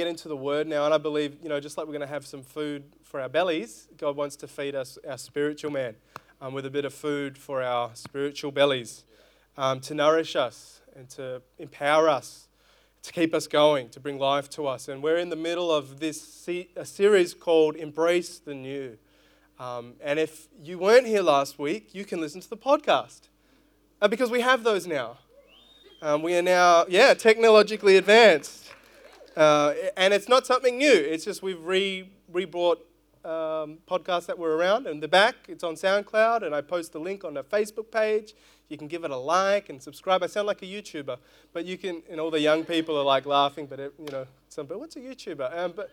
get into the word now, and I believe, you know, just like we're going to have some food for our bellies, God wants to feed us our spiritual man um, with a bit of food for our spiritual bellies um, to nourish us and to empower us, to keep us going, to bring life to us. And we're in the middle of this se- a series called Embrace the New. Um, and if you weren't here last week, you can listen to the podcast uh, because we have those now. Um, we are now, yeah, technologically advanced. Uh, and it's not something new. It's just we've re rebrought um, podcasts that were around. in the back, it's on SoundCloud, and I post the link on the Facebook page. You can give it a like and subscribe. I sound like a YouTuber, but you can. And all the young people are like laughing, but it, you know, some. But what's a YouTuber? Um, but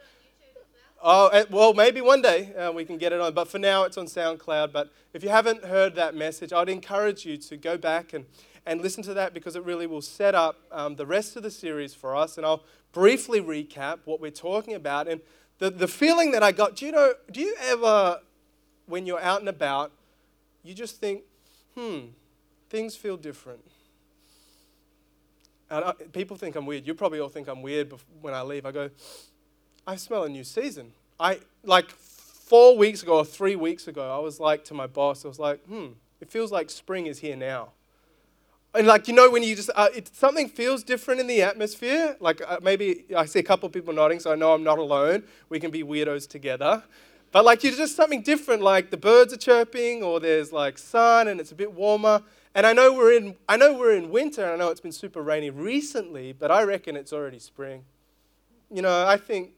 oh, eh, well, maybe one day uh, we can get it on. But for now, it's on SoundCloud. But if you haven't heard that message, I'd encourage you to go back and and listen to that because it really will set up um, the rest of the series for us. And I'll briefly recap what we're talking about. And the, the feeling that I got, do you know, do you ever, when you're out and about, you just think, hmm, things feel different? And I, people think I'm weird. You probably all think I'm weird when I leave. I go, I smell a new season. I, like four weeks ago or three weeks ago, I was like to my boss, I was like, hmm, it feels like spring is here now. And like you know when you just uh, it, something feels different in the atmosphere. Like uh, maybe I see a couple people nodding, so I know I'm not alone. We can be weirdos together. But like you just something different. Like the birds are chirping, or there's like sun, and it's a bit warmer. And I know we're in I know we're in winter, and I know it's been super rainy recently, but I reckon it's already spring. You know, I think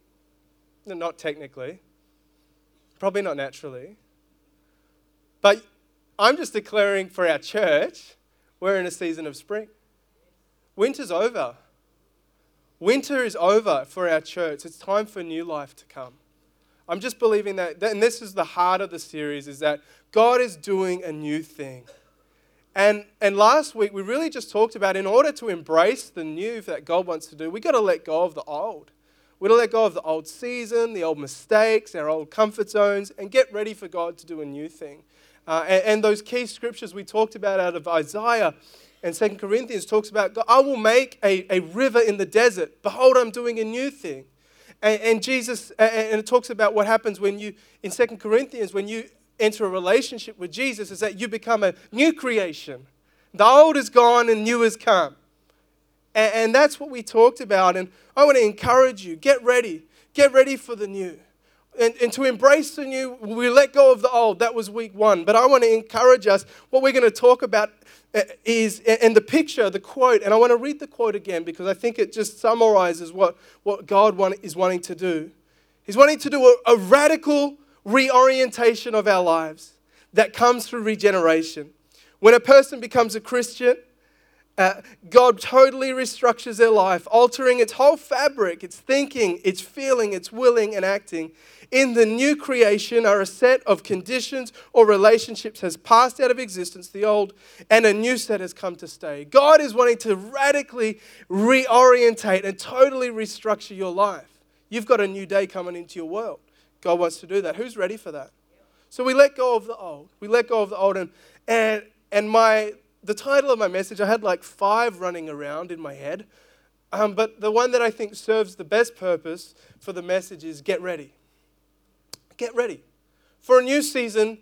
not technically, probably not naturally, but I'm just declaring for our church we're in a season of spring. Winter's over. Winter is over for our church. It's time for new life to come. I'm just believing that, and this is the heart of the series, is that God is doing a new thing. And, and last week, we really just talked about in order to embrace the new that God wants to do, we've got to let go of the old. We've got to let go of the old season, the old mistakes, our old comfort zones, and get ready for God to do a new thing. Uh, and, and, those key scriptures we talked about out of Isaiah and Second Corinthians talks about, I will make a, a river in the desert. Behold, I'm doing a new thing. And, and Jesus, and it talks about what happens when you, in Second Corinthians, when you enter a relationship with Jesus, is that you become a new creation. The old is gone and new has come. And, and that's what we talked about. And I want to encourage you get ready. Get ready for the new and, and to embrace the new, we let go of the old. That was week one. But I want to encourage us. What we're going to talk about uh, is, and the picture, the quote, and I want to read the quote again because I think it just summarizes what, what God want, is wanting to do. He's wanting to do a, a radical reorientation of our lives that comes through regeneration. When a person becomes a Christian, uh, God totally restructures their life, altering its whole fabric, its thinking, its feeling, its willing and acting. In the new creation are a set of conditions or relationships has passed out of existence, the old, and a new set has come to stay. God is wanting to radically reorientate and totally restructure your life. You've got a new day coming into your world. God wants to do that. Who's ready for that? So we let go of the old. We let go of the old. And, and, and my the title of my message, I had like five running around in my head. Um, but the one that I think serves the best purpose for the message is get ready. Get ready. For a new season,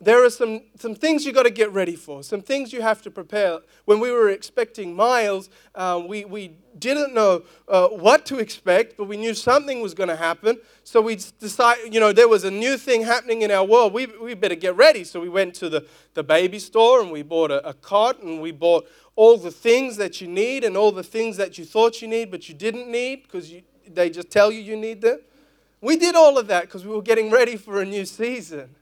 there are some, some things you've got to get ready for, some things you have to prepare. When we were expecting Miles, uh, we, we didn't know uh, what to expect, but we knew something was going to happen. So we decided, you know, there was a new thing happening in our world. We, we better get ready. So we went to the, the baby store and we bought a, a cot and we bought all the things that you need and all the things that you thought you need, but you didn't need because they just tell you you need them. We did all of that because we were getting ready for a new season.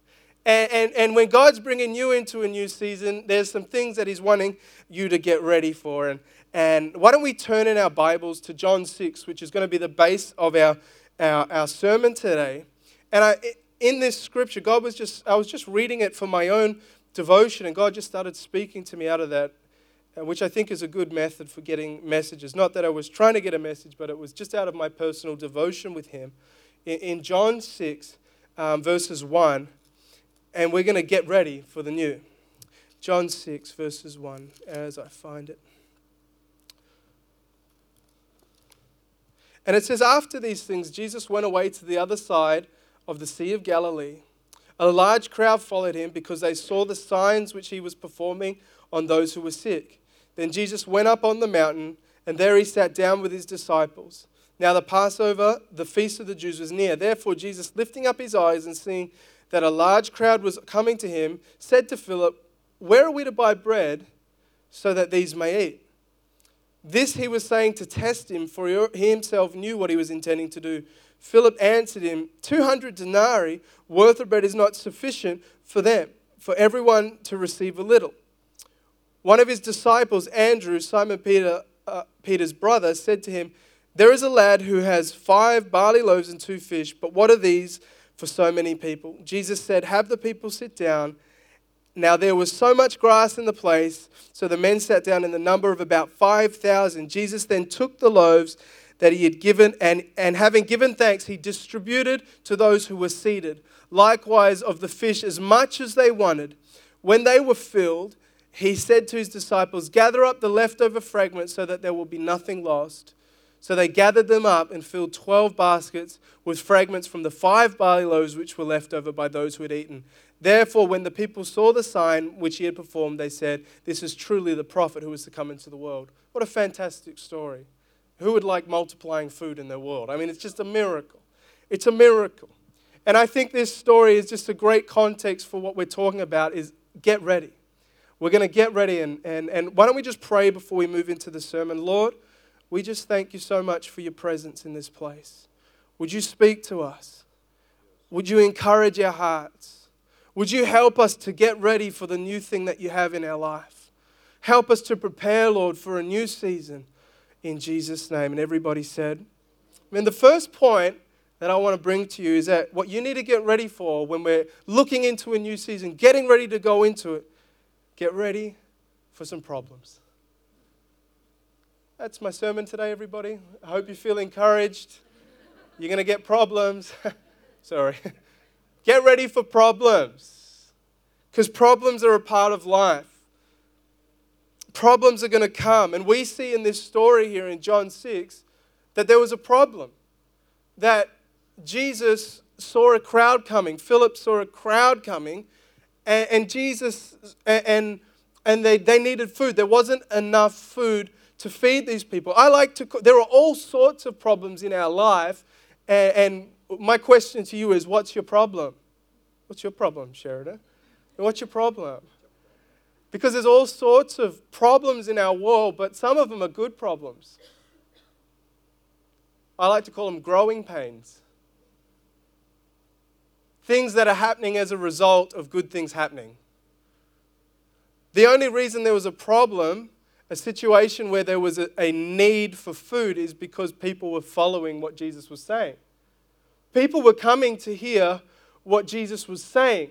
And, and, and when God's bringing you into a new season, there's some things that He's wanting you to get ready for. And, and why don't we turn in our Bibles to John 6, which is going to be the base of our, our, our sermon today. And I, in this scripture, God was just, I was just reading it for my own devotion, and God just started speaking to me out of that, uh, which I think is a good method for getting messages. Not that I was trying to get a message, but it was just out of my personal devotion with Him. In, in John 6, um, verses 1, and we're going to get ready for the new. John 6, verses 1, as I find it. And it says, After these things, Jesus went away to the other side of the Sea of Galilee. A large crowd followed him because they saw the signs which he was performing on those who were sick. Then Jesus went up on the mountain, and there he sat down with his disciples. Now the Passover, the feast of the Jews, was near. Therefore, Jesus, lifting up his eyes and seeing that a large crowd was coming to him, said to Philip, Where are we to buy bread so that these may eat? This he was saying to test him, for he himself knew what he was intending to do. Philip answered him, 200 denarii worth of bread is not sufficient for them, for everyone to receive a little. One of his disciples, Andrew, Simon Peter, uh, Peter's brother, said to him, There is a lad who has five barley loaves and two fish, but what are these for so many people? Jesus said, Have the people sit down. Now there was so much grass in the place, so the men sat down in the number of about 5,000. Jesus then took the loaves that he had given, and, and having given thanks, he distributed to those who were seated. Likewise, of the fish, as much as they wanted. When they were filled, he said to his disciples, Gather up the leftover fragments so that there will be nothing lost. So they gathered them up and filled 12 baskets with fragments from the five barley loaves which were left over by those who had eaten. Therefore, when the people saw the sign which he had performed, they said, This is truly the prophet who is to come into the world. What a fantastic story. Who would like multiplying food in their world? I mean, it's just a miracle. It's a miracle. And I think this story is just a great context for what we're talking about is get ready. We're going to get ready and, and, and why don't we just pray before we move into the sermon? Lord, we just thank you so much for your presence in this place. Would you speak to us? Would you encourage our hearts? Would you help us to get ready for the new thing that you have in our life? Help us to prepare, Lord, for a new season in Jesus' name. And everybody said, I mean, the first point that I want to bring to you is that what you need to get ready for when we're looking into a new season, getting ready to go into it, get ready for some problems. That's my sermon today, everybody. I hope you feel encouraged. You're going to get problems. Sorry. Get ready for problems because problems are a part of life. Problems are going to come. And we see in this story here in John 6 that there was a problem. That Jesus saw a crowd coming, Philip saw a crowd coming, and, and Jesus, and, and they, they needed food. There wasn't enough food to feed these people. I like to, there are all sorts of problems in our life, and, and my question to you is what's your problem? What's your problem, Sheridan? What's your problem? Because there's all sorts of problems in our world, but some of them are good problems. I like to call them growing pains. Things that are happening as a result of good things happening. The only reason there was a problem, a situation where there was a, a need for food, is because people were following what Jesus was saying. People were coming to hear what Jesus was saying.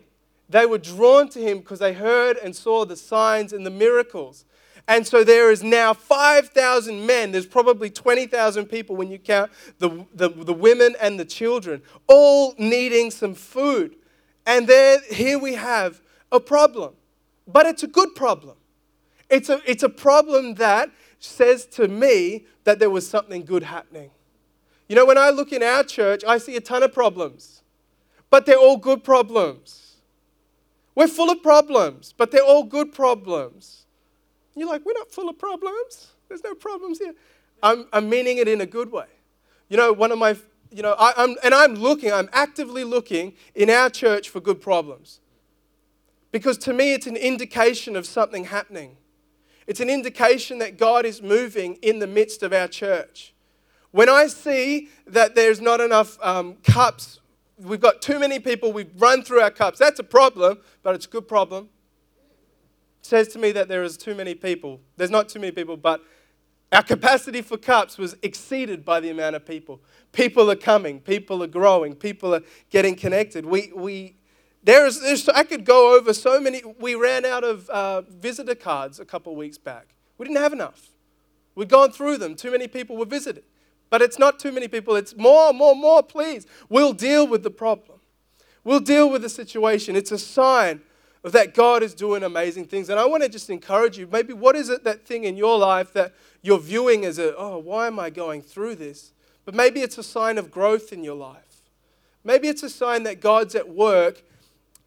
They were drawn to him because they heard and saw the signs and the miracles. And so there is now 5,000 men. There's probably 20,000 people when you count the, the, the, women and the children, all needing some food. And there, here we have a problem. But it's a good problem. It's a, it's a problem that says to me that there was something good happening. You know, when I look in our church, I see a ton of problems, but they're all good problems. We're full of problems, but they're all good problems. You're like, we're not full of problems. There's no problems here. I'm, I'm meaning it in a good way. You know, one of my, you know, I, I'm, and I'm looking, I'm actively looking in our church for good problems. Because to me, it's an indication of something happening. It's an indication that God is moving in the midst of our church. When I see that there's not enough um, cups, we've got too many people, we've run through our cups, that's a problem, but it's a good problem. It says to me that there is too many people. There's not too many people, but our capacity for cups was exceeded by the amount of people. People are coming, people are growing, people are getting connected. We, we, there is, there's, I could go over so many. We ran out of uh, visitor cards a couple of weeks back. We didn't have enough. We'd gone through them. Too many people were visited. But it's not too many people, it's more, more, more, please. We'll deal with the problem. We'll deal with the situation. It's a sign of that God is doing amazing things. And I want to just encourage you maybe what is it that thing in your life that you're viewing as a, oh, why am I going through this? but maybe it's a sign of growth in your life. Maybe it's a sign that God's at work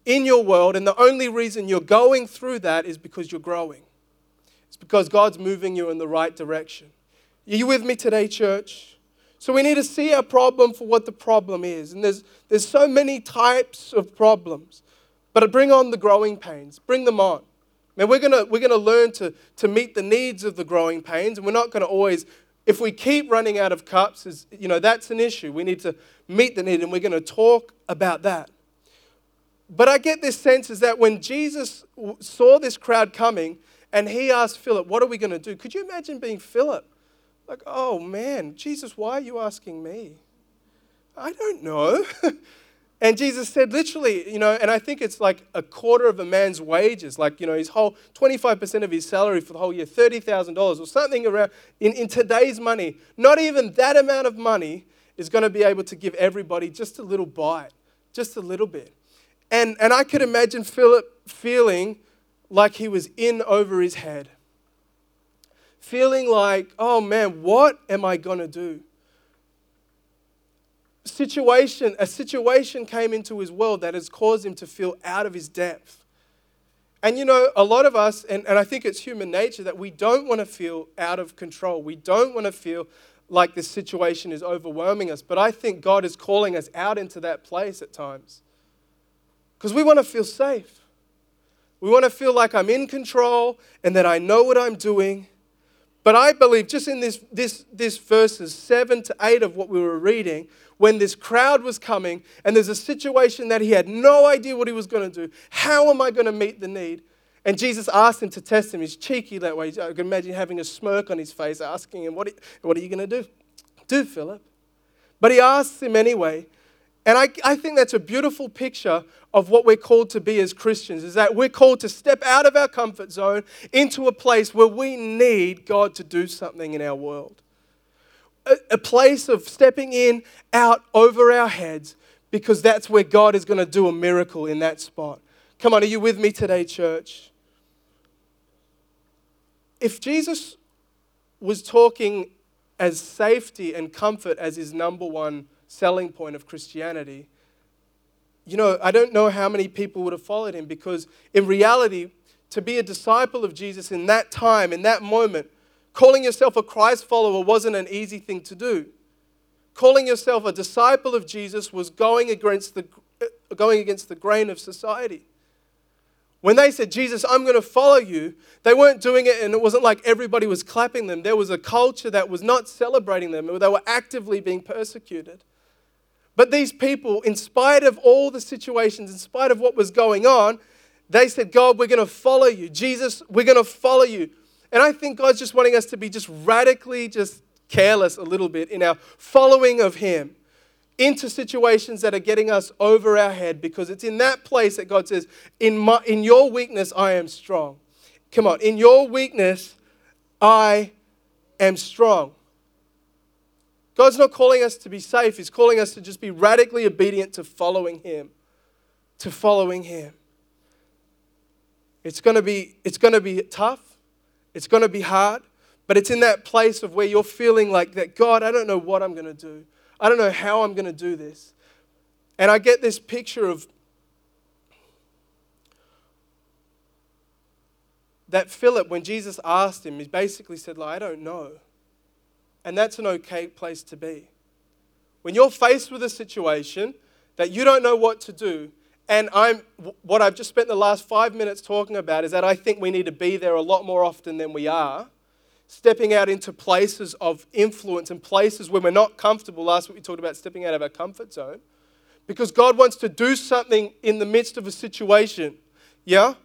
in your world, and the only reason you're going through that is because you're growing. It's because God's moving you in the right direction. Are you with me today, church? So we need to see our problem for what the problem is. And there's, there's so many types of problems. But bring on the growing pains, bring them on. Man, we're gonna we're gonna learn to, to meet the needs of the growing pains, and we're not to always, if we keep running out of cups, is, you know, that's an issue. We need to meet the need, and we're to talk about that. But I get this sense is that when Jesus saw this crowd coming and he asked Philip, What are we going to do? Could you imagine being Philip? Like, oh man, Jesus, why are you asking me? I don't know. and Jesus said, literally, you know, and I think it's like a quarter of a man's wages, like, you know, his whole 25% of his salary for the whole year, $30,000 or something around in, in today's money. Not even that amount of money is going to be able to give everybody just a little bite, just a little bit. And, and I could imagine Philip feeling like he was in over his head feeling like, oh man, what am I going to do? Situation, a situation came into his world that has caused him to feel out of his depth. And you know, a lot of us, and, and I think it's human nature, that we don't want to feel out of control. We don't want to feel like this situation is overwhelming us. But I think God is calling us out into that place at times. Because we want to feel safe. We want to feel like I'm in control and that I know what I'm doing but I believe just in this, this, this verses seven to eight of what we were reading, when this crowd was coming and there's a situation that he had no idea what he was going to do, how am I going to meet the need? And Jesus asked him to test him. He's cheeky that way. I can imagine having a smirk on his face, asking him, What are, what are you going to do? Do, Philip. But he asks him anyway. And I, I think that's a beautiful picture of what we're called to be as Christians is that we're called to step out of our comfort zone into a place where we need God to do something in our world. A, a place of stepping in, out, over our heads, because that's where God is going to do a miracle in that spot. Come on, are you with me today, church? If Jesus was talking as safety and comfort as his number one selling point of Christianity, you know, I don't know how many people would have followed him because in reality, to be a disciple of Jesus in that time, in that moment, calling yourself a Christ follower wasn't an easy thing to do. Calling yourself a disciple of Jesus was going against the, going against the grain of society. When they said, Jesus, I'm going to follow you, they weren't doing it and it wasn't like everybody was clapping them. There was a culture that was not celebrating them, they were actively being persecuted. But these people, in spite of all the situations, in spite of what was going on, they said, God, we're going to follow you. Jesus, we're going to follow you. And I think God's just wanting us to be just radically just careless a little bit in our following of Him into situations that are getting us over our head because it's in that place that God says, in, my, in your weakness, I am strong. Come on, in your weakness, I am strong. God's not calling us to be safe, He's calling us to just be radically obedient to following Him. To following Him. It's going to be, it's going to be tough, it's going to be hard, but it's in that place of where you're feeling like that, God, I don't know what I'm going to do. I don't know how I'm going to do this. And I get this picture of that Philip, when Jesus asked him, he basically said, like, I don't know. And that's an okay place to be. When you're faced with a situation that you don't know what to do, and I'm what I've just spent the last five minutes talking about is that I think we need to be there a lot more often than we are, stepping out into places of influence and places where we're not comfortable. Last week we talked about stepping out of our comfort zone. Because God wants to do something in the midst of a situation. Yeah?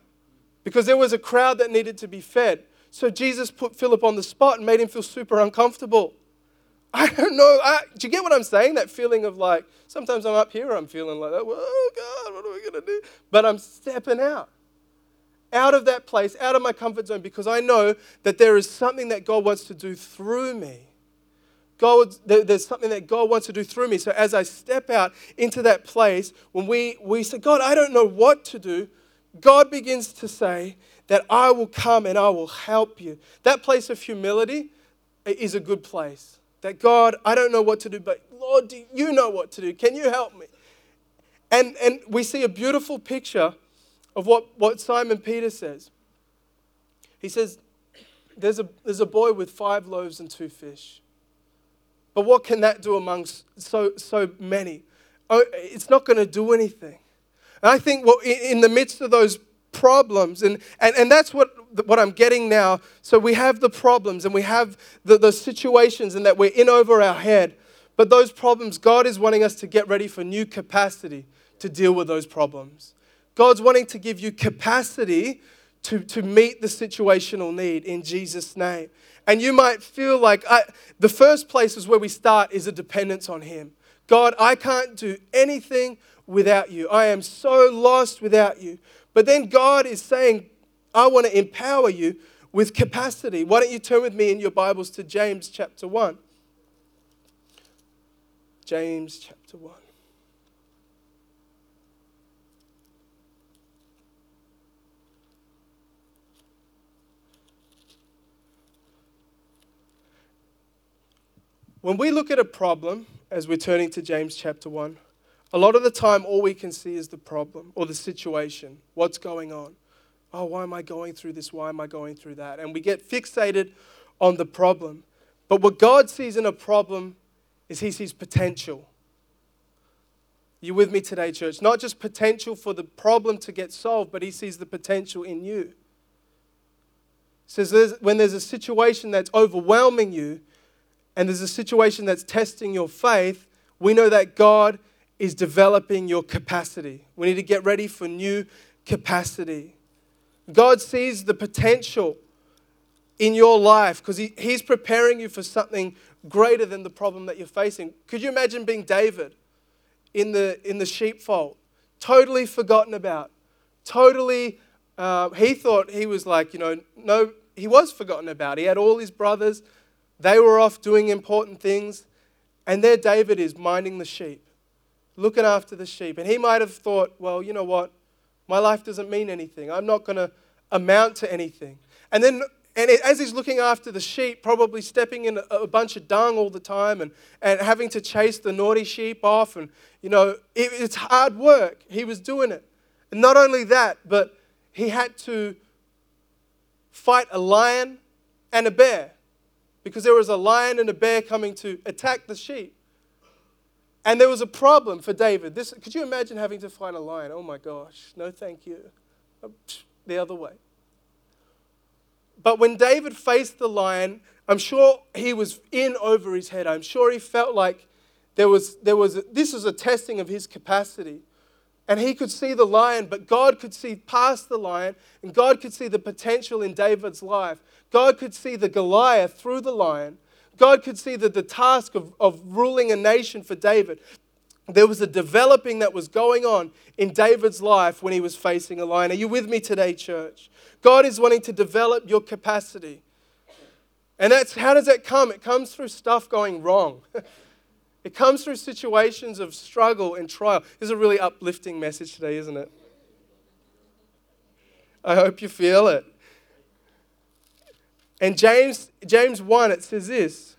Because there was a crowd that needed to be fed. So Jesus put Philip on the spot and made him feel super uncomfortable. I don't know. I, do you get what I'm saying? That feeling of like, sometimes I'm up here, I'm feeling like, oh God, what are we going to do? But I'm stepping out, out of that place, out of my comfort zone, because I know that there is something that God wants to do through me. God, there's something that God wants to do through me. So as I step out into that place, when we, we say, God, I don't know what to do, God begins to say, that I will come and I will help you. That place of humility is a good place. That God, I don't know what to do, but Lord, do you know what to do? Can you help me? And, and we see a beautiful picture of what, what Simon Peter says. He says, there's a, there's a boy with five loaves and two fish. But what can that do amongst so, so many? Oh, it's not going to do anything. And I think what, in the midst of those problems, and, and, and that's what, what I'm getting now. So we have the problems and we have the, the situations and that we're in over our head. But those problems, God is wanting us to get ready for new capacity to deal with those problems. God's wanting to give you capacity to, to meet the situational need in Jesus' name. And you might feel like I, the first place is where we start is a dependence on Him. God, I can't do anything without you. I am so lost without you. But then God is saying, I want to empower you with capacity. Why don't you turn with me in your Bibles to James chapter 1? James chapter 1. When we look at a problem, as we're turning to James chapter 1, a lot of the time all we can see is the problem or the situation, what's going on. Oh, why am I going through this? Why am I going through that? And we get fixated on the problem. But what God sees in a problem is He sees potential. You with me today, church? Not just potential for the problem to get solved, but He sees the potential in you. says there's, when there's a situation that's overwhelming you, and there's a situation that's testing your faith, we know that God is developing your capacity. We need to get ready for new capacity. God sees the potential in your life because he, He's preparing you for something greater than the problem that you're facing. Could you imagine being David in the, in the sheepfold, totally forgotten about, totally, uh, he thought he was like, you know, no, he was forgotten about. He had all his brothers, they were off doing important things, and there David is minding the sheep, looking after the sheep. And he might have thought, well, you know what? My life doesn't mean anything. I'm not going to amount to anything. And then, and as he's looking after the sheep, probably stepping in a, bunch of dung all the time and, and having to chase the naughty sheep off. And, you know, it, it's hard work. He was doing it. And not only that, but he had to fight a lion and a bear because there was a lion and a bear coming to attack the sheep. And there was a problem for David. This, could you imagine having to fight a lion? Oh my gosh, no thank you. Uh, the other way. But when David faced the lion, I'm sure he was in over his head. I'm sure he felt like there was, there was a, this was a testing of his capacity. And he could see the lion, but God could see past the lion, and God could see the potential in David's life. God could see the Goliath through the lion. God could see that the task of, of ruling a nation for David. There was a developing that was going on in David's life when he was facing a lion. Are you with me today, church? God is wanting to develop your capacity. And that's how does that come? It comes through stuff going wrong. It comes through situations of struggle and trial. This is a really uplifting message today, isn't it? I hope you feel it. And James, James 1, it says this.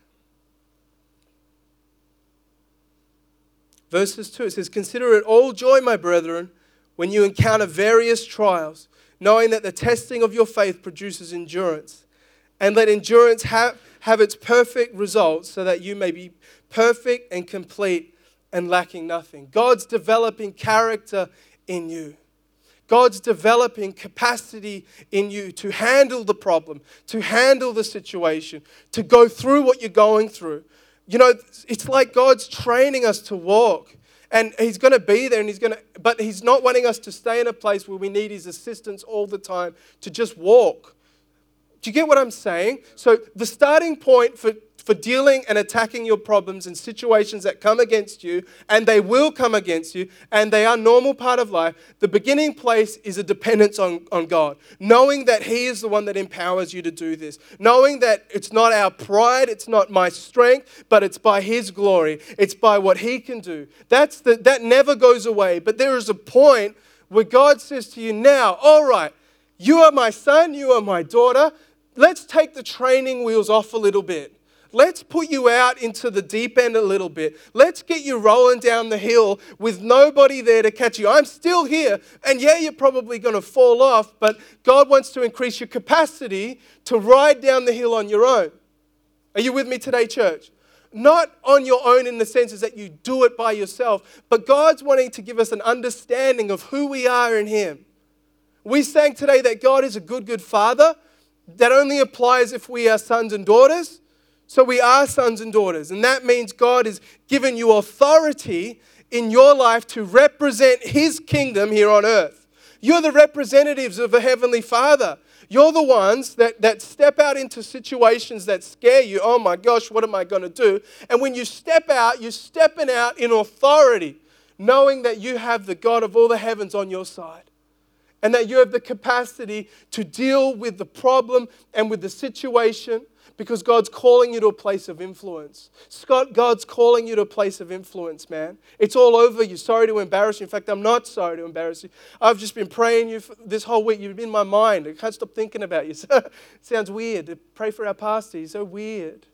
Verses 2, it says, Consider it all joy, my brethren, when you encounter various trials, knowing that the testing of your faith produces endurance. And let endurance have, have its perfect results, so that you may be perfect and complete and lacking nothing. God's developing character in you. God's developing capacity in you to handle the problem, to handle the situation, to go through what you're going through. You know, it's like God's training us to walk. And he's going to be there and he's going to but he's not wanting us to stay in a place where we need his assistance all the time to just walk. Do you get what I'm saying? So the starting point for for dealing and attacking your problems and situations that come against you, and they will come against you, and they are normal part of life, the beginning place is a dependence on, on God. Knowing that He is the one that empowers you to do this. Knowing that it's not our pride, it's not my strength, but it's by His glory. It's by what He can do. That's the, that never goes away. But there is a point where God says to you, now, all right, you are my son, you are my daughter. Let's take the training wheels off a little bit. Let's put you out into the deep end a little bit. Let's get you rolling down the hill with nobody there to catch you. I'm still here, and yeah, you're probably going to fall off, but God wants to increase your capacity to ride down the hill on your own. Are you with me today, church? Not on your own in the sense that you do it by yourself, but God's wanting to give us an understanding of who we are in Him. We sang today that God is a good, good Father. That only applies if we are sons and daughters. So we are sons and daughters. And that means God has given you authority in your life to represent His kingdom here on earth. You're the representatives of the Heavenly Father. You're the ones that, that step out into situations that scare you. Oh my gosh, what am I going to do? And when you step out, you're stepping out in authority, knowing that you have the God of all the heavens on your side. And that you have the capacity to deal with the problem and with the situation because God's calling you to a place of influence. Scott, God's calling you to a place of influence, man. It's all over you. Sorry to embarrass you. In fact, I'm not sorry to embarrass you. I've just been praying you this whole week. You've been in my mind. I can't stop thinking about you. sounds weird to pray for our pastor. He's so weird.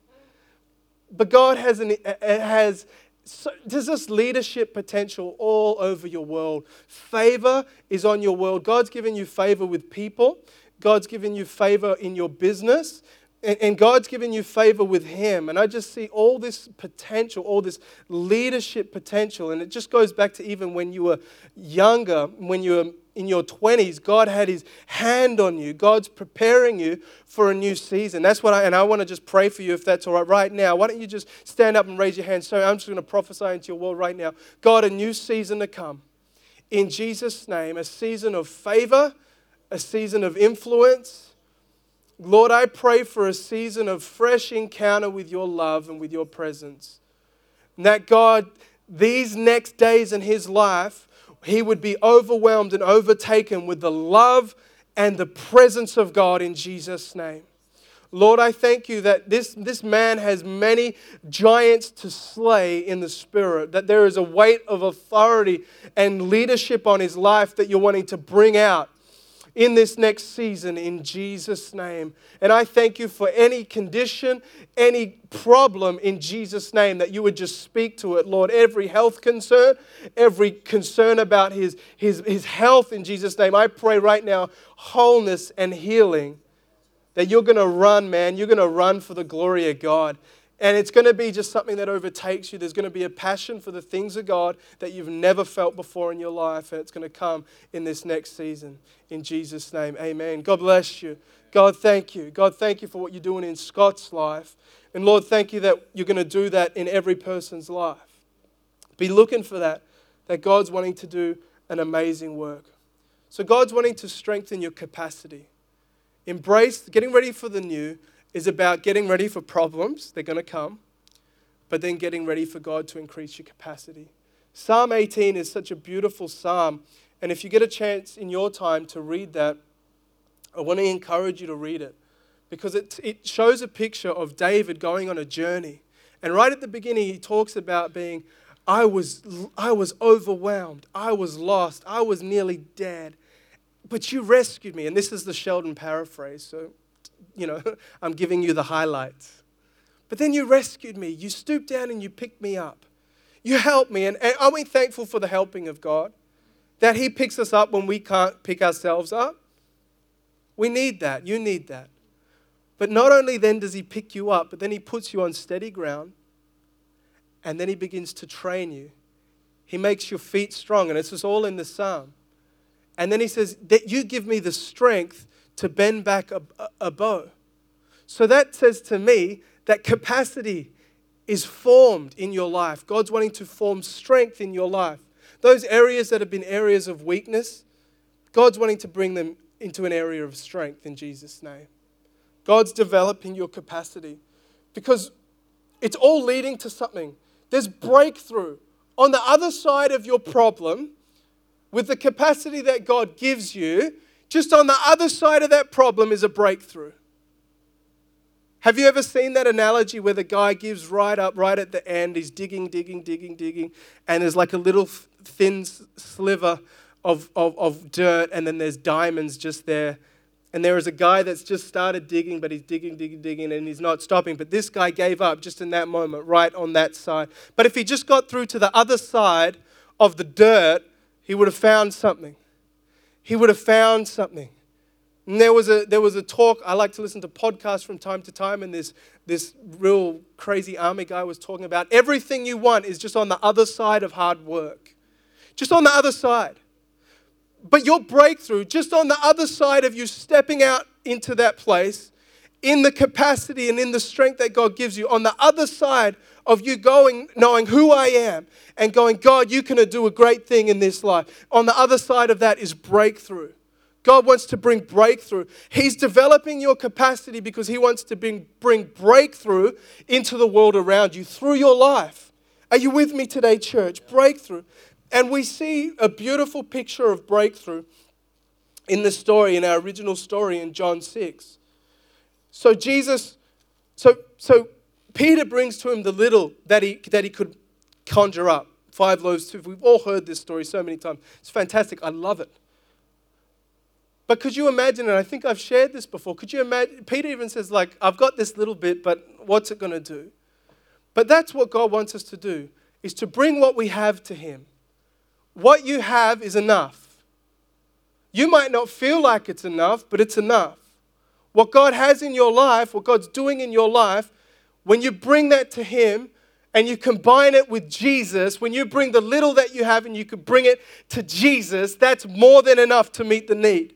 But God has, an, uh, has so, there's this leadership potential all over your world. Favor is on your world. God's given you favor with people. God's given you favor in your business. And, God's given you favor with Him. And I just see all this potential, all this leadership potential. And it just goes back to even when you were younger, when you were in your 20s, God had His hand on you. God's preparing you for a new season. That's what I, and I want to just pray for you if that's all right. Right now, why don't you just stand up and raise your hand? So I'm just going to prophesy into your world right now. God, a new season to come. In Jesus' name, a season of favor, a season of influence Lord, I pray for a season of fresh encounter with your love and with your presence. And that God, these next days in his life, he would be overwhelmed and overtaken with the love and the presence of God in Jesus' name. Lord, I thank you that this, this man has many giants to slay in the spirit, that there is a weight of authority and leadership on his life that you're wanting to bring out in this next season in Jesus' name. And I thank you for any condition, any problem in Jesus' name that you would just speak to it, Lord. Every health concern, every concern about his, his, his health in Jesus' name. I pray right now wholeness and healing. That you're going to run, man. You're going to run for the glory of God. And it's going to be just something that overtakes you. There's going to be a passion for the things of God that you've never felt before in your life. And it's going to come in this next season. In Jesus' name, amen. God bless you. God, thank you. God, thank you for what you're doing in Scott's life. And Lord, thank you that you're going to do that in every person's life. Be looking for that, that God's wanting to do an amazing work. So God's wanting to strengthen your capacity. Embrace getting ready for the new is about getting ready for problems, they're going to come, but then getting ready for God to increase your capacity. Psalm 18 is such a beautiful psalm, and if you get a chance in your time to read that, I want to encourage you to read it because it, it shows a picture of David going on a journey. And right at the beginning, he talks about being, I was, I was overwhelmed, I was lost, I was nearly dead, but you rescued me. And this is the Sheldon paraphrase, so you know, I'm giving you the highlights. But then you rescued me. You stooped down and you picked me up. You helped me. And, and are we thankful for the helping of God? That He picks us up when we can't pick ourselves up? We need that. You need that. But not only then does He pick you up, but then He puts you on steady ground and then He begins to train you. He makes your feet strong, and is all in the psalm. And then He says, That you give me the strength to bend back a, a bow. So that says to me that capacity is formed in your life. God's wanting to form strength in your life. Those areas that have been areas of weakness, God's wanting to bring them into an area of strength in Jesus' name. God's developing your capacity because it's all leading to something. There's breakthrough on the other side of your problem with the capacity that God gives you just on the other side of that problem is a breakthrough. Have you ever seen that analogy where the guy gives right up, right at the end? He's digging, digging, digging, digging, and there's like a little thin sliver of, of, of dirt, and then there's diamonds just there And there is a guy that's just started digging, but he's digging, digging, digging, and he's not stopping. But this guy gave up just in that moment, right on that side. But if he just got through to the other side of the dirt, he would have found something. He would have found something. And there was a there was a talk. I like to listen to podcasts from time to time, and this this real crazy army guy was talking about everything you want is just on the other side of hard work, just on the other side. But your breakthrough, just on the other side of you stepping out into that place, in the capacity and in the strength that God gives you, on the other side of you going, knowing who I am, and going, God, you can do a great thing in this life. On the other side of that is breakthrough. God wants to bring breakthrough. He's developing your capacity because He wants to bring, bring breakthrough into the world around you through your life. Are you with me today, church? Breakthrough. And we see a beautiful picture of breakthrough in the story, in our original story in John 6. So Jesus, so, so Peter brings to him the little that he, that he could conjure up. Five loaves, two. We've all heard this story so many times. It's fantastic. I love it. But could you imagine, and I think I've shared this before, could you imagine? Peter even says, like, I've got this little bit, but what's it going to do? But that's what God wants us to do, is to bring what we have to Him. What you have is enough. You might not feel like it's enough, but it's enough. What God has in your life, what God's doing in your life, when you bring that to Him and you combine it with Jesus, when you bring the little that you have and you can bring it to Jesus, that's more than enough to meet the need.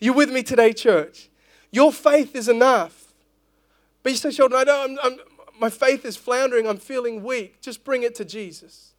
You with me today, church? Your faith is enough. But you say, Sheldon, I don't, I'm, I'm, my faith is floundering. I'm feeling weak. Just bring it to Jesus.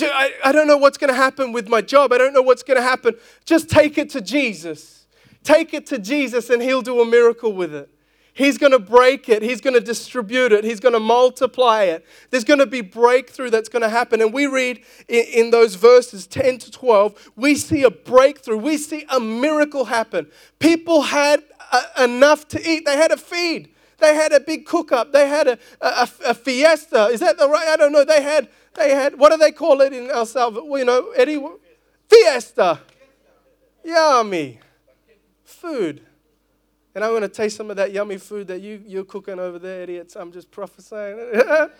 I, I don't know what's going to happen with my job. I don't know what's going to happen. Just take it to Jesus. Take it to Jesus, and He'll do a miracle with it. He's going to break it. He's going to distribute it. He's going to multiply it. There's going to be breakthrough that's going to happen. And we read in, in, those verses 10 to 12, we see a breakthrough. We see a miracle happen. People had a, enough to eat, they had a feed. They had a big cook up. They had a, a, a, fiesta. Is that the right? I don't know. They had, they had, what do they call it in El Salvador? Well, you know, Eddie? Fiesta. Yummy. Food. And I'm going to taste some of that yummy food that you, you're cooking over there, idiots. I'm just prophesying.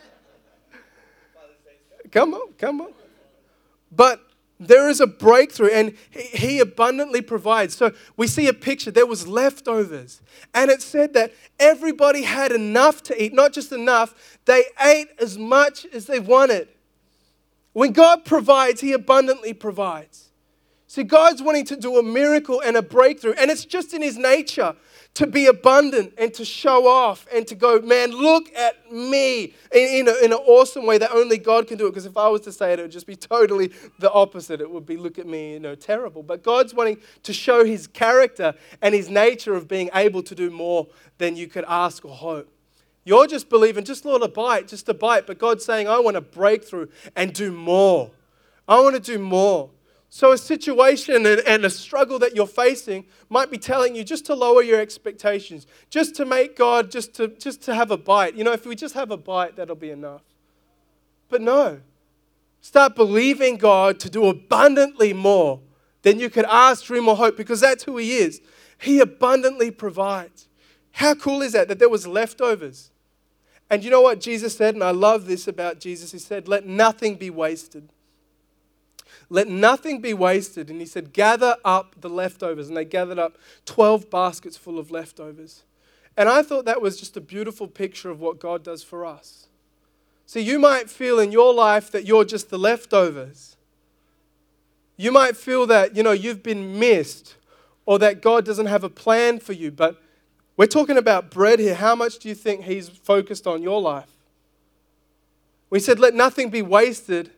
come on, come on. But there is a breakthrough, and he, abundantly provides. So we see a picture. There was leftovers, and it said that everybody had enough to eat. Not just enough; they ate as much as they wanted. When God provides, He abundantly provides. See, God's wanting to do a miracle and a breakthrough, and it's just in His nature to be abundant and to show off and to go, man, look at me in, in, a, in an awesome way that only God can do it. Because if I was to say it, it would just be totally the opposite. It would be, look at me, you know, terrible. But God's wanting to show his character and his nature of being able to do more than you could ask or hope. You're just believing, just Lord, a bite, just a bite. But God's saying, I want to break through and do more. I want to do more. So, a situation and, a struggle that you're facing might be telling you just to lower your expectations, just to make God, just to, just to have a bite. You know, if we just have a bite, that'll be enough. But no. Start believing God to do abundantly more than you could ask, dream, or hope, because that's who He is. He abundantly provides. How cool is that? That there was leftovers. And you know what Jesus said? And I love this about Jesus. He said, Let nothing be wasted. Let nothing be wasted. And he said, Gather up the leftovers. And they gathered up 12 baskets full of leftovers. And I thought that was just a beautiful picture of what God does for us. See, you might feel in your life that you're just the leftovers. You might feel that, you know, you've been missed or that God doesn't have a plan for you. But we're talking about bread here. How much do you think He's focused on your life? We said, let nothing be wasted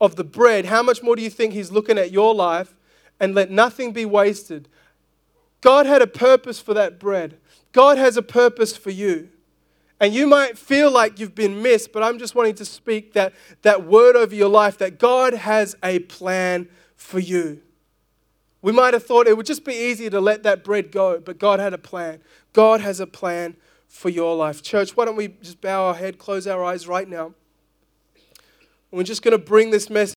of the bread, how much more do you think He's looking at your life and let nothing be wasted? God had a purpose for that bread. God has a purpose for you. And you might feel like you've been missed, but I'm just wanting to speak that, that word over your life that God has a plan for you. We might have thought it would just be easy to let that bread go, but God had a plan. God has a plan for your life. Church, why don't we just bow our head, close our eyes right now? We're just going to bring this message.